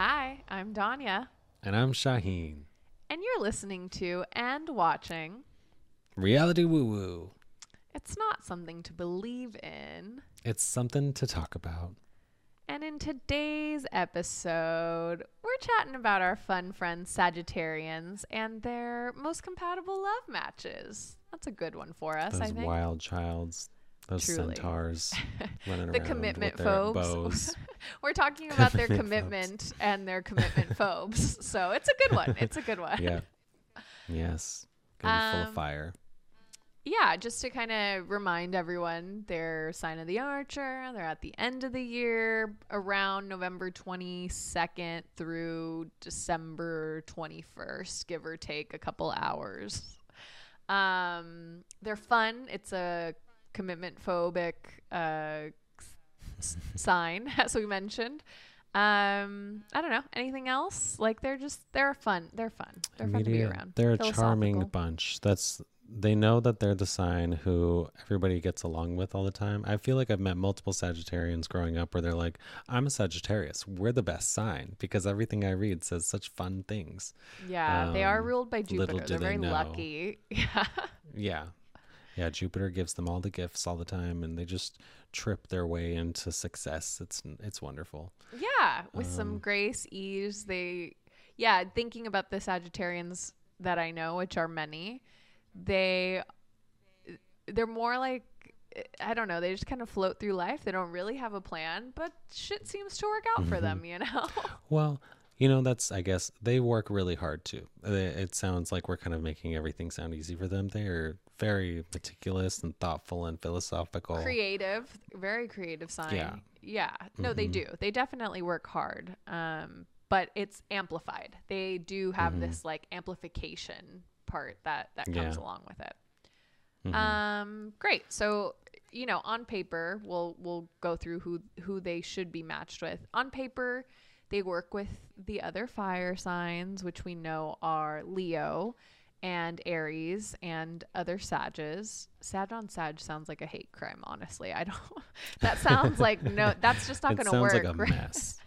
Hi, I'm Danya, And I'm Shaheen. and you're listening to and watching. Reality Woo Woo. It's not something to believe in. It's something to talk about. And in today's episode, we're chatting about our fun friends Sagittarians and their most compatible love matches. That's a good one for us, I Those think. wild childs, those Truly. centaurs running the around commitment with their phobes. bows. We're talking about their Commitment commitment and their commitment phobes. So it's a good one. It's a good one. yeah. Yes. Gonna be full Um, of fire. yeah, just to kind of remind everyone, they're sign of the archer. They're at the end of the year, around November 22nd through December 21st, give or take a couple hours. Um, they're fun. It's a commitment phobic uh, sign, as we mentioned. Um, I don't know anything else. Like they're just they're fun. They're fun. They're fun to be around. They're a charming bunch. That's they know that they're the sign who everybody gets along with all the time. I feel like I've met multiple Sagittarians growing up where they're like, I'm a Sagittarius. We're the best sign because everything I read says such fun things. Yeah, they are Um, ruled by Jupiter. They're they very know. lucky. Yeah. Yeah. Yeah, Jupiter gives them all the gifts all the time and they just trip their way into success. It's it's wonderful. Yeah, with some Um, grace, ease. They Yeah, thinking about the Sagittarians that I know, which are many, they they're more like I don't know, they just kind of float through life. They don't really have a plan, but shit seems to work out for Mm-hmm. them, you know. Well, you know, that's I guess they work really hard too. It sounds like we're kind of making everything sound easy for them. They are very meticulous and thoughtful and philosophical. creative, very creative sign. Yeah. Yeah. No, they Mhm. do. They definitely work hard. Um, but it's amplified. They do have Mhm. this like amplification part that that comes Yeah. along with it. Mhm. Um, great. So, you know, on paper, we'll we'll go through who who they should be matched with. On paper, they work with the other fire signs, which we know are Leo and Aries and other Sages. Sag on Sag sounds like a hate crime, honestly. I don't that sounds like no that's just not gonna work. sounds like a right? mess.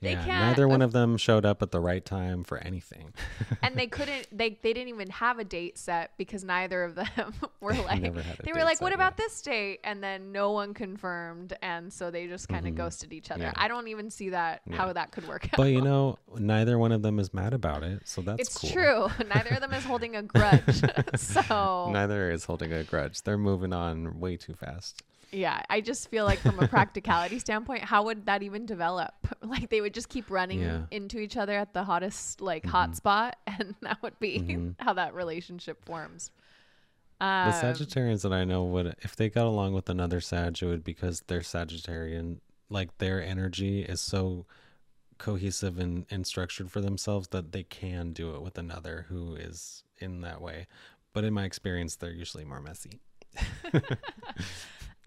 They yeah, can't neither one of them showed up at the right time for anything. and they couldn't they they didn't even have a date set because neither of them were like Never had a they were like what set, about yeah. this date and then no one confirmed and so they just kind of Mhm. ghosted each other Yeah. i don't even see that how that could work out But you know, neither one of them is mad about it, so that's it's cool. true neither of them is holding a grudge so Neither is holding a grudge. They're moving on way too fast. Yeah i just feel like from a practicality standpoint how would that even develop like they would just keep running Yeah. into each other at the hottest like hot spot and that would be Mhm. how that relationship forms The Um, Sagittarians that I know would, if they got along with another Sag, it would because they're Sagittarian. Like their energy is so cohesive and, and structured for themselves that they can do it with another who is in that way. But in my experience, they're usually more messy.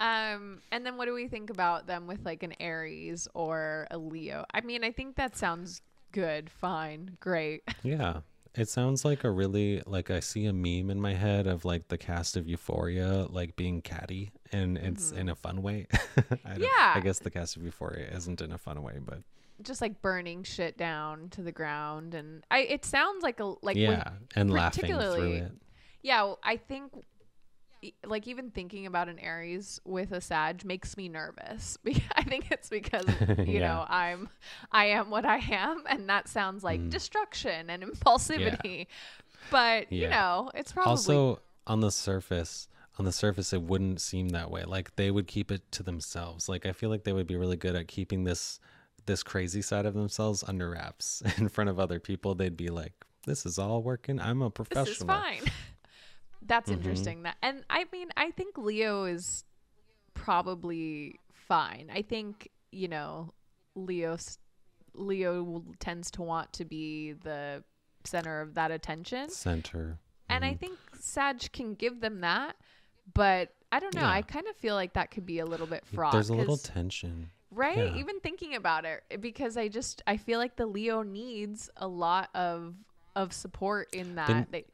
Um, and then what do we think about them with like an Aries or a Leo? I mean, I think that sounds good, fine, great. Yeah. It sounds like a really like I see a meme in my head of like the cast of Euphoria like being catty and it's in a fun way. I Yeah. I guess the cast of Euphoria isn't in a fun way, but Just like burning shit down to the ground, and I it sounds like a like yeah, and laughing through particularly- it. yeah. I think like even thinking about an Aries with a Sag makes me nervous. I think it's because you Yeah. know I'm I am what I am, and that sounds like Mhm. destruction and impulsivity. But you know, it's probably also on the surface on the surface it wouldn't seem that way like they would keep it to themselves like i feel like they would be really good at keeping this this crazy side of themselves under wraps in front of other people they'd be like this is all working i'm a professional this is fine. That's Mhm. interesting. That and I mean, I think Leo is probably fine. I think you know, Leo Leo tends to want to be the center of that attention, center and I Mhm. think Sag can give them that. But I don't know. Yeah. I kind of feel like that could be a little bit fraught. there's a little tension right yeah. even thinking about it because i just i feel like the leo needs a lot of of support in that they,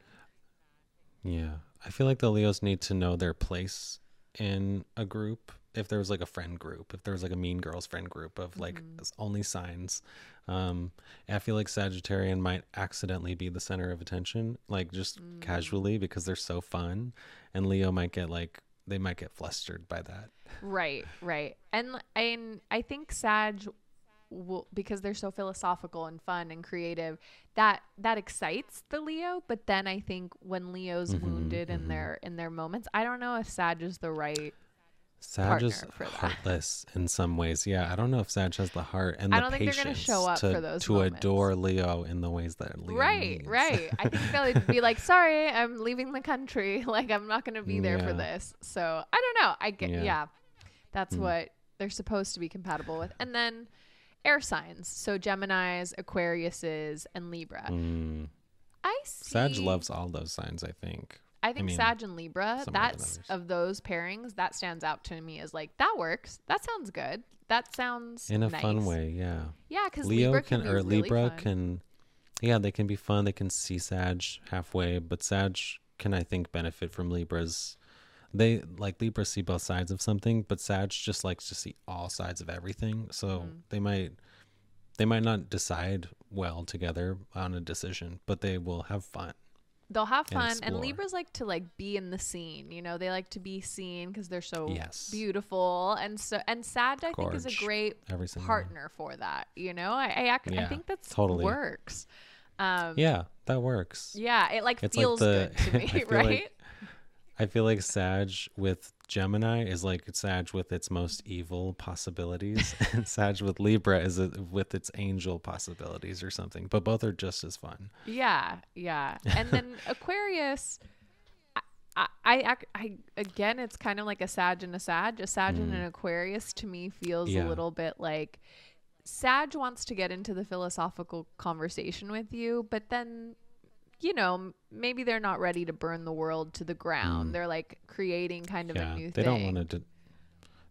yeah i feel like the leos need to know their place in a group if there was like a friend group, if there was like a Mean Girls friend group of like Mm-hmm. only signs, um, I feel like Sagittarian might accidentally be the center of attention, like just Mm. casually because they're so fun, and Leo might get like they might get flustered by that. Right, right. And and I think Sag will because they're so philosophical and fun and creative that that excites the Leo, but then I think when Leo's Mhm, wounded in mhm. their in their moments, I don't know if Sag is the right Sag is Partner for that. heartless in some ways. Yeah, I don't know if Sag has the heart and the I don't think they're gonna show up to, for those to moments. adore Leo in the ways that Leo Right, needs. right. I think they'll be like, "Sorry, I'm leaving the country. Like, I'm not going to be there for this." So I don't know. I get, Yeah. yeah, that's Mm. what they're supposed to be compatible with. And then air signs, so Gemini's, Aquarius's, and Libra. Mm. I see. Sag loves all those signs. I think. I think mean, Sag and Libra. some more than That's of those pairings. That stands out to me as like that works. That sounds good. That sounds in a nice. fun way. Yeah, Yeah, because Leo Libra can, can, or Libra can. Yeah, they can be fun. They can see Sag halfway, but Sag can I think benefit from Libras. They like Libra see both sides of something, but Sag just likes to see all sides of everything. So Mhm. they might they might not decide well together on a decision, but they will have fun. They'll have fun, and, explore. Libras like to like be in the scene. You know, they like to be seen because they're so Yes. beautiful, and so and Sag I think is a great Every single one. partner for that. You know, I I, ac- I Yeah, think that's totally. works. Um, Yeah, that works. yeah, it like It's like feels the- good to I me, right? like I feel like Sag with Gemini is like Sag with its most evil possibilities, and Sag with Libra is a, with its angel possibilities or something. But both are just as fun. Yeah, yeah. And then Aquarius, I, I, I, I, again, it's kind of like a Sag and a Sag. A Sag and an Aquarius to me feels Mm. Yeah. a little bit like Sag wants to get into the philosophical conversation with you, but then, you know, maybe they're not ready to burn the world to the ground. Mm. They're like creating kind of yeah, a new thing. they thing. don't want to.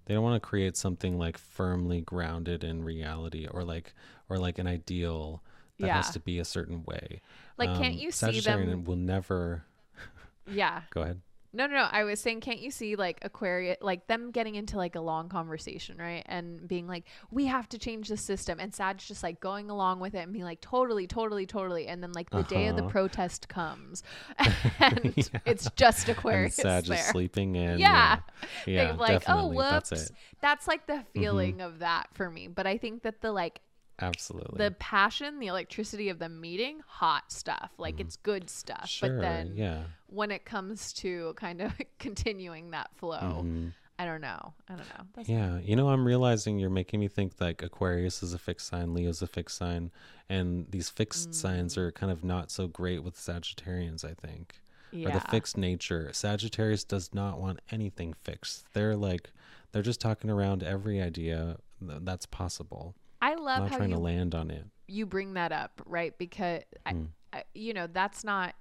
They don't want to create something like firmly grounded in reality, or like, or like an ideal that has to be a certain way. Like, can't Um, you see them- will never. Yeah. Go ahead. No, no, no. I was saying, can't you see like Aquarius, like them getting into like a long conversation, right? And being like, we have to change the system. And Sag's just like going along with it and being like, totally, totally, totally. And then like the day of the Uh-huh. protest comes and it's just And Aquarius Sag there. is sleeping in. Yeah. Yeah, They're like, oh, whoops. That's That's, like the feeling of that for me. But I think that the like, Absolutely. the passion, the electricity of the meeting, hot stuff. Like it's good stuff. Sure. But then yeah. when it comes to kind of continuing that flow, Mhm. I don't know. I don't know. That's Yeah, you know, I'm realizing you're making me think like Aquarius is a fixed sign, Leo's a fixed sign, and these fixed signs Mm. are kind of not so great with Sagittarians, I think. yeah. Or the fixed nature. Sagittarius does not want anything fixed. They're like, they're just talking around every idea that's possible, I love not how trying you to land on it. you bring that up, right? Because I, Mm. I, you know that's not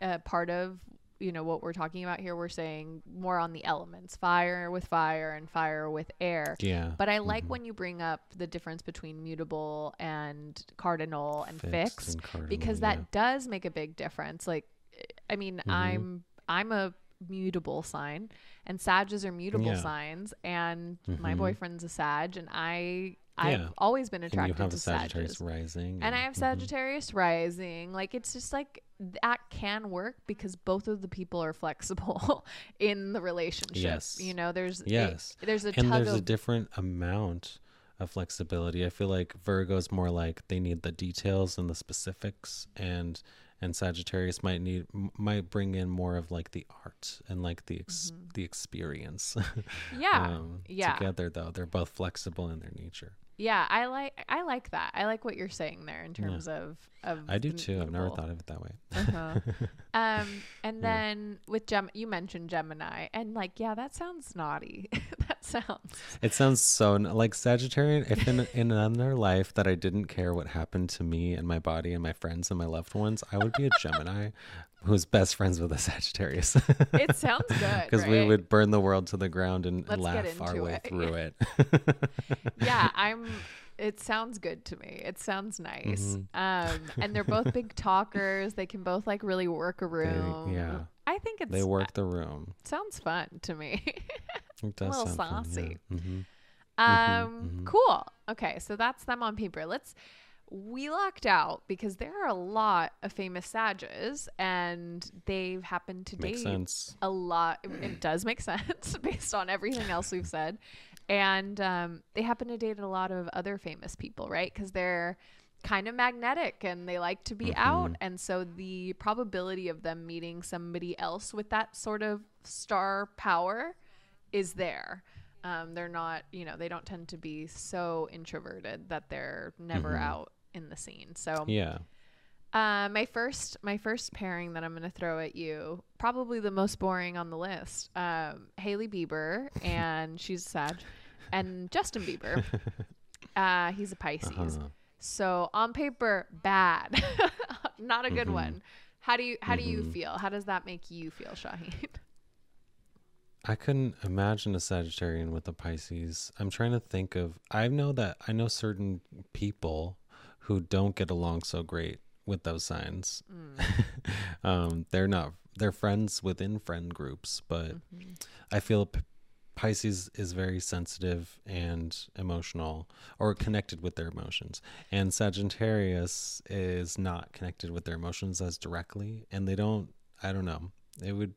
a part of you know what we're talking about here. We're saying more on the elements, fire with fire and fire with air. Yeah. But I like Mhm. when you bring up the difference between mutable and cardinal and fixed, and cardinal, because yeah. that does make a big difference. Like, I mean, Mm-hmm. I'm I'm a mutable sign, and Sages are mutable Yeah. signs, and my Mhm. boyfriend's a Sag, and I Yeah. I've always been and you attracted to a Sagittarius Sages. rising. And I have mhm. Sagittarius rising. Like it's just like that can work because both of the people are flexible in the relationship. Yes. You know, there's Yes. there's a and there's of a different amount of flexibility. I feel like Virgo's more like they need the details and the specifics, and and Sagittarius might need might bring in more of like the art and like the ex- the experience. yeah. um, yeah. Together though, they're both flexible in their nature. Yeah, I like I like that. I like what you're saying there in terms of of I do too. I've never thought of it that way. Uh-huh. um, and Yeah. then with Gem, you mentioned Gemini, and like, yeah, that sounds naughty. that sounds. It sounds so like Sagittarian. If in in another life that I didn't care what happened to me and my body and my friends and my loved ones, I would be a Gemini who's best friends with a Sagittarius. It sounds good, because we would burn the world to the ground and, Let's laugh our way it. through it. yeah, I'm. It sounds good to me. It sounds nice. Mhm. Um, and they're both big talkers. They can both like really work a room. yeah. I think it's. they work the room. Sounds fun to me. It does a little sound fun, saucy. Yeah. hmm Um, mhm. cool. Okay, so that's them on paper. Let's we lucked out because there are a lot of famous Sages and they've happened to Makes date sense. a lot. It, it does make sense based on everything else we've said. And um, they happen to date a lot of other famous people, right? Because they're kind of magnetic and they like to be out. Mhm. And so the probability of them meeting somebody else with that sort of star power is there. Um, they're not, you know, they don't tend to be so introverted that they're never Mhm. out in the scene. So Yeah. uh, my first, my first pairing that I'm going to throw at you, probably the most boring on the list. Um, Hailey Bieber, and she's sad, and Justin Bieber. Uh, he's a Pisces. Uh-huh. So on paper, bad, not a good Mhm. one. How do you how do you Mhm. feel? How does that make you feel, Shaheen? I couldn't imagine a Sagittarian with a Pisces. I'm trying to think of. I know that I know certain people who don't get along so great with those signs. Mm. um, they're not. They're friends within friend groups, but Mhm. I feel P- Pisces is very sensitive and emotional, or connected with their emotions, and Sagittarius is not connected with their emotions as directly, and they don't. I don't know. It would.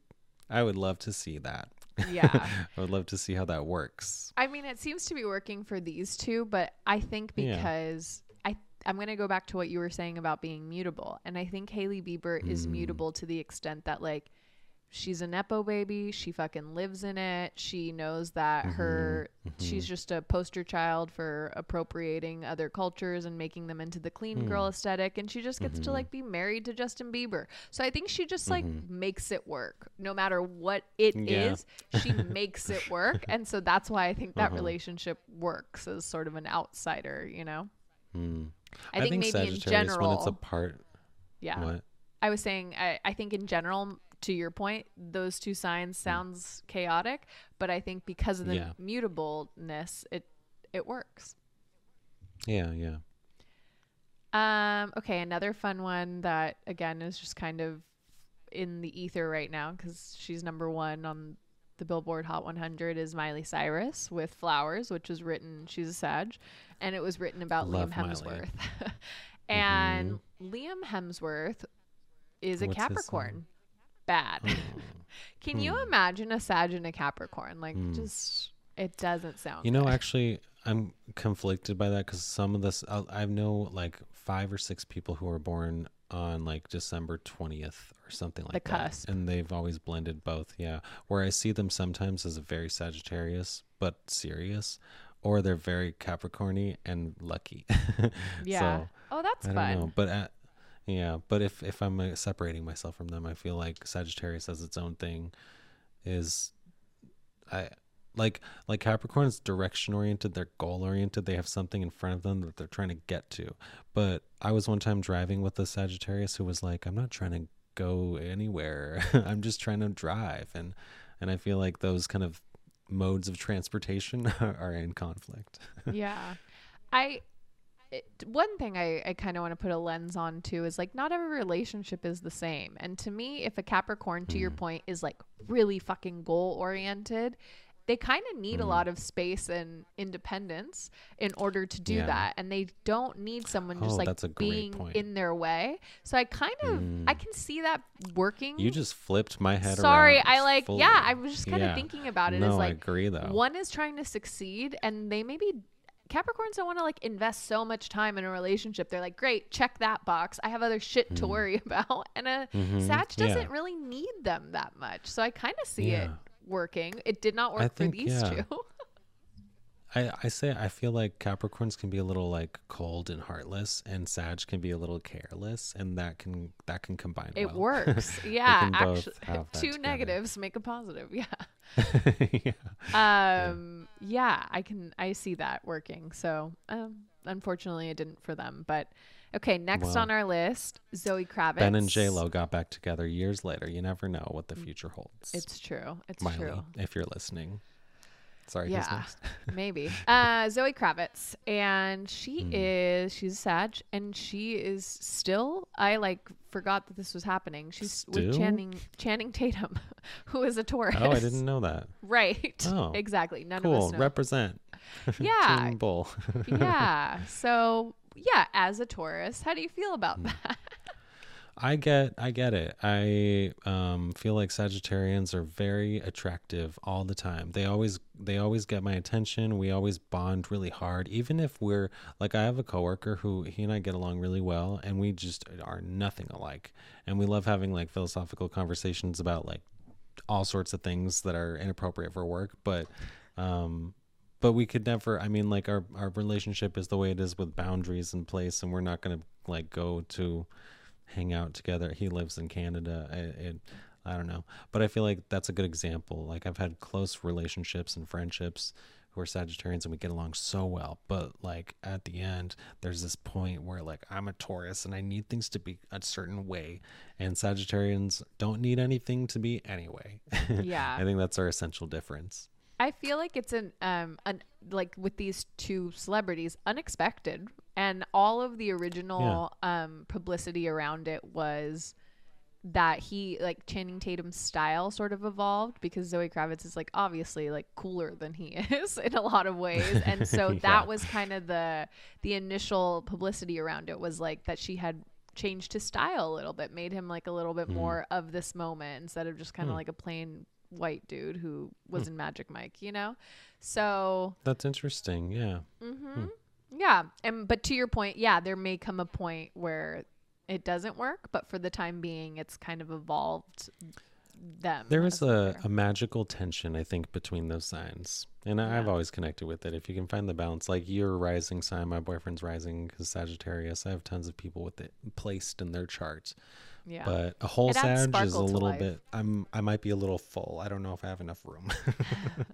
I would love to see that. Yeah. I would love to see how that works. I mean, it seems to be working for these two, but I think Yeah. because I I'm going to go back to what you were saying about being mutable, and I think Hailey Bieber is Mm. mutable to the extent that like she's a nepo baby, she fucking lives in it, she knows that her she's mhm. just a poster child for appropriating other cultures and making them into the clean girl Hmm. aesthetic, and she just gets to Mhm. like be married to Justin Bieber. So I think she just like Mhm. makes it work, no matter what it is. Yeah. She makes it work, and so that's why I think that Uh-huh. relationship works as sort of an outsider. You know, Mm. I, think, maybe in general, when it's a part, yeah. what? I was saying, I, I think in general, to your point, those two signs sounds chaotic, but I think because of the Yeah. mutableness, it it works. Yeah, yeah. Um, okay, another fun one that again is just kind of in the ether right now because she's number one on the Billboard Hot 100 is Miley Cyrus with Flowers, which was written. She's a Sag, and it was written about Love Liam Hemsworth. and Liam Hemsworth is a What's? Capricorn. Bad. Oh. Can you Hmm. imagine a Sag and a Capricorn? Like, Hmm. just it doesn't sound. You know, good. actually, I'm conflicted by that because some of this, I, I know like five or six people who are born on like December 20th or something like The that. cusp. And they've always blended both. Yeah. Where I see them sometimes as a very Sagittarius, but serious, or they're very Capricorny and lucky. yeah. So, oh, that's I don't fun. know. But uh, yeah, but if, if I'm uh, separating myself from them, I feel like Sagittarius as its own thing is I like like Capricorn's direction oriented, they're goal oriented, they have something in front of them that they're trying to get to. But I was one time driving with a Sagittarius who was like, I'm not trying to go anywhere. I'm just trying to drive and and I feel like those kind of modes of transportation are in conflict. yeah i it, one thing i, I kind of want to put a lens on too is like not every relationship is the same and to me if a capricorn to your Mm. point is like really fucking goal oriented they kind of need a Mm. lot of space and independence in order to do Yeah. that and they don't need someone just Oh, like a being point. in their way so i kind of i Mm. can see that working You just flipped my head sorry i like fully. yeah i was just kind of Yeah. thinking about it no, as I like agree though. one is trying to succeed and they maybe Capricorns don't want to like invest so much time in a relationship. They're like, great, check that box. I have other shit to Mm. worry about. And a Mhm. Sag doesn't really need them that much. So I kind of see it working. It did not work I for think, these yeah. two. I, I say I feel like Capricorns can be a little like cold and heartless, and Sag can be a little careless, and that can that can combine. it well. works. Yeah. Actually, two together. negatives make a positive. Yeah. yeah. Um, yeah, I can, I see that working. So, um, unfortunately, it didn't for them. But okay, next Well, on our list, Zoe Kravitz. Ben and J Lo got back together years later. You never know what the future holds. It's true. It's Miley, true. if you're listening. Sorry, Yeah. next? Maybe. Uh, Zoe Kravitz. And she Hmm. is, she's a Sag, and she is still, I like forgot that this was happening. She's with Still? Channing, Channing Tatum, who is a Taurus. Oh, I didn't know that. Right. Oh, exactly. None of us know. Represent. yeah. Team Bull. yeah. So, yeah, as a Taurus, how do you feel about Hmm. that? I get I get it. I um, feel like Sagittarians are very attractive all the time. They always they always get my attention. We always bond really hard. Even if we're like I have a coworker who he and I get along really well and we just are nothing alike. And we love having like philosophical conversations about like all sorts of things that are inappropriate for work, but um but we could never i mean like our our relationship is the way it is with boundaries in place and we're not going to like go to hang out together. He lives in canada I, it, I don't know. But i feel like that's a good example. Like i've had close relationships and friendships who are sagittarians and we get along so well. But like at the end there's this point where like i'm a taurus and i need things to be a certain way. And sagittarians don't need anything to be anyway. Yeah. i think that's our essential difference I feel like it's an um an like with these two celebrities unexpected and all of the original um publicity around it was that he like Channing Tatum's style sort of evolved because Zoe Kravitz is like obviously like cooler than he is in a lot of ways and so Yeah. that was kind of the the initial publicity around it was like that she had changed his style a little bit made him like a little bit more of this moment instead of just kind of Hmm. like a plain white dude who was in Magic Mike, you know? So, That's interesting. Yeah. hmm yeah. And, but to your point, yeah, there may come a point where it doesn't work, but for the time being, it's kind of evolved them. There is a, a magical tension, I think, between those signs. And I, I've always connected with it. If you can find the balance, like your rising sign, my boyfriend's rising is Sagittarius. I have tons of people with it placed in their charts. Yeah. But a whole adds is a little bit, I'm, I might be a little full. I don't know if I have enough room.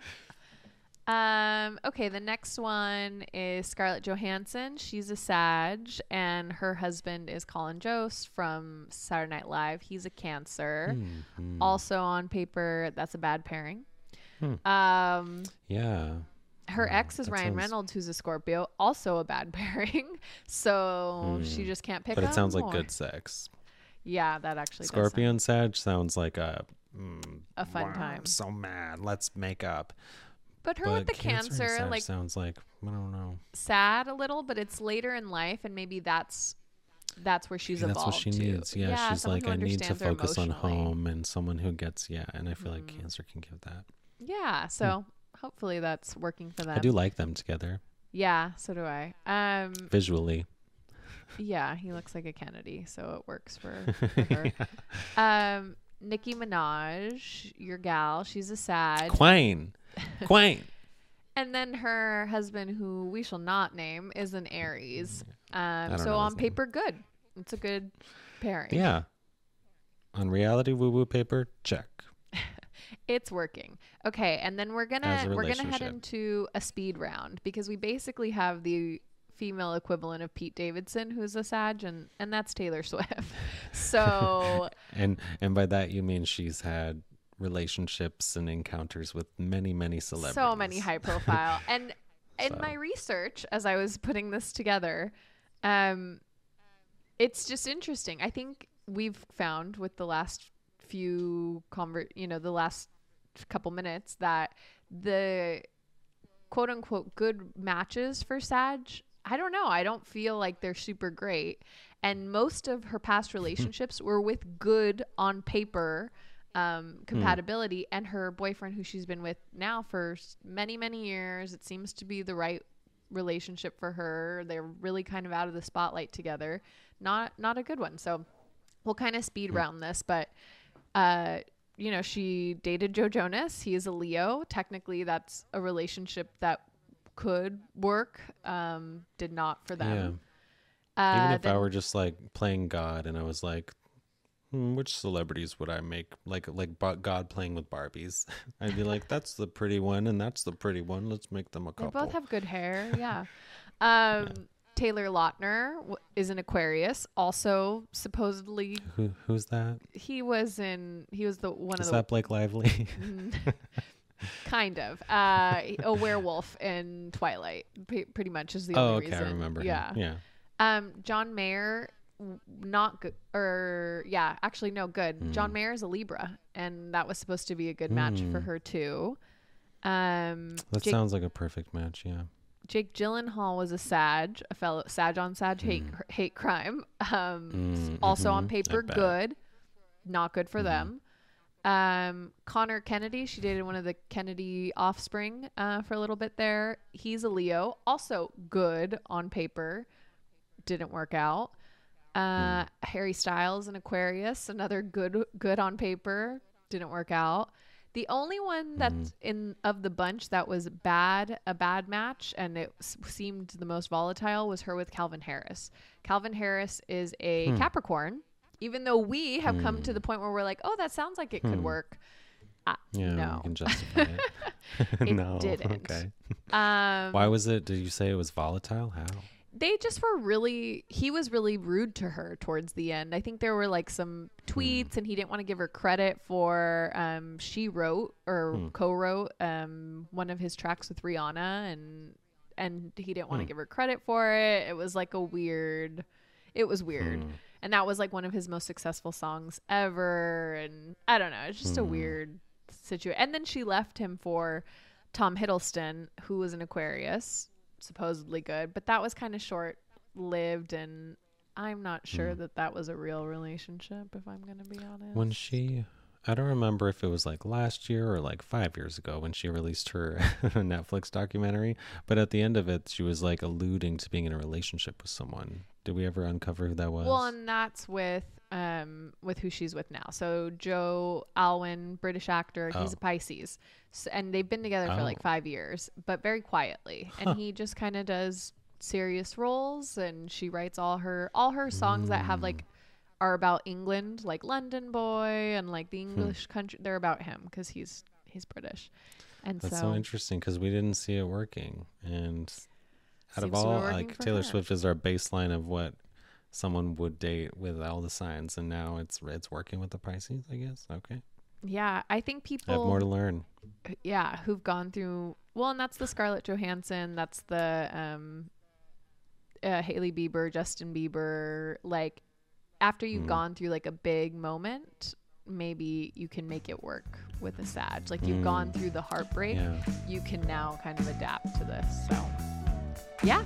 Um, okay, the next one is Scarlett Johansson. She's a Sag, and her husband is Colin Jost from Saturday Night Live. He's a Cancer. Mhm. Also on paper, that's a bad pairing. Hmm. Um, yeah. her ex is Ryan sounds- Reynolds, who's a Scorpio, also a bad pairing. So she Hmm. just can't pick. But it sounds like good sex. Yeah, that actually does sound- Sag sounds like a, mm, A fun wow, time. I'm so mad. Let's make up. But her but with the Cancer, cancer, like sounds like I don't know. sad a little, but it's later in life, and maybe that's that's where she's Maybe that's what evolved she to. needs. Yeah, she's someone like I need to focus on home and someone who gets yeah, and I feel like Mhm. Cancer can give that. Yeah, so hopefully that's working for them. I do like them together Yeah, so do I. Um, visually. Yeah, he looks like a Kennedy, so it works for, for her. Um, Nicki Minaj, your gal, she's a Sag. Quine, Quine. And then her husband, who we shall not name, is an Aries. Um, so on his name. paper, good. It's a good pairing. Yeah. On reality woo woo paper, check. It's working. Okay, and then we're gonna we're gonna head into a speed round because we basically have the female equivalent of Pete Davidson, who's a Sag, and and that's Taylor Swift. So And and by that you mean she's had relationships and encounters with many many celebrities. so many high profile. and in my research, as I was putting this together, um, it's just interesting. I think we've found with the last few convert, you know, the last couple minutes that the quote unquote good matches for Sag, I don't know. I don't feel like they're super great. And most of her past relationships were with good on paper um, compatibility. And her boyfriend, who she's been with now for many, many years, it seems to be the right relationship for her. They're really kind of out of the spotlight together. Not not a good one. So we'll kind of speed round this, but uh, you know, she dated Joe Jonas. He is a Leo. Technically, that's a relationship that could work. Um, did not for them. Yeah. Even Uh, if then- I were just like playing God and I was like, hmm, which celebrities would I make like like God playing with Barbies? I'd be like, that's the pretty one and that's the pretty one. Let's make them a couple. they both have good hair. Yeah. Um, Taylor Lautner w- is an Aquarius. Also, supposedly, Who who's that? he was in. He was the one Is of the. that Blake Lively? Kind of. Uh, a werewolf in Twilight, p- pretty much is the oh, only okay, reason. I remember. him. Yeah. Yeah. Um, John Mayer, not good, or yeah, actually no, good. John Hmm. Mayer is a Libra, and that was supposed to be a good match for Hmm. her too. Um, That Jake, sounds like a perfect match. Yeah. Jake Gyllenhaal was a Sag, a fellow Sag on Sag hate hate crime. Um, Mm, also on mhm, I paper good, not good for Mhm. them. Um, Conor Kennedy, she dated one of the Kennedy offspring uh, for a little bit there. He's a Leo, also good on paper, didn't work out. Uh, Harry Styles, an Aquarius, another good good on paper, didn't work out. The only one that's in of the bunch that was bad, a bad match, and it s- seemed the most volatile was her with Calvin Harris. Calvin Harris is a Hmm. Capricorn. Even though we have come to Hmm. the point where we're like, oh, that sounds like it could Hmm. work. Uh, Yeah. no. You can justify it. It no. didn't. Okay. Um, Why was it? Did you say it was volatile? How? they just were really he was really rude to her towards the end i think there were like some tweets and he didn't want to give her credit for um she wrote or Hmm. co-wrote um one of his tracks with rihanna and and he didn't want to Hmm. give her credit for it it was like a weird it was weird Hmm. And that was like one of his most successful songs ever and i don't know it's just a Hmm. weird situation and then she left him for tom hiddleston who was an aquarius supposedly good but that was kind of short lived and i'm not sure Hmm. that that was a real relationship if i'm gonna be honest When she, I don't remember if it was like last year or like five years ago when she released her Netflix documentary, but at the end of it, she was like alluding to being in a relationship with someone. Did we ever uncover who that was? well and that's with um with who she's with now so joe alwyn british actor he's Oh. a pisces so, and they've been together for like Oh. five years but very quietly and he just kind of does serious roles and she writes all her all her songs that have Mm. like are about england like london boy and like the Hmm. english country they're about him because he's he's british and That's so, so, interesting because we didn't see it working. And out of Seems all, like Taylor her. Swift is our baseline of what someone would date with all the signs, and now it's it's working with the Pisces. I guess. Okay, yeah i think I people have more to learn. yeah, who've gone through well, and that's the Scarlett Johansson, that's the um uh, Hailey Bieber, Justin Bieber, like after you've Mm. gone through like a big moment, maybe you can make it work with a Sag. Like you've Mm. gone through the heartbreak, Yeah. you can now kind of adapt to this. So, yeah,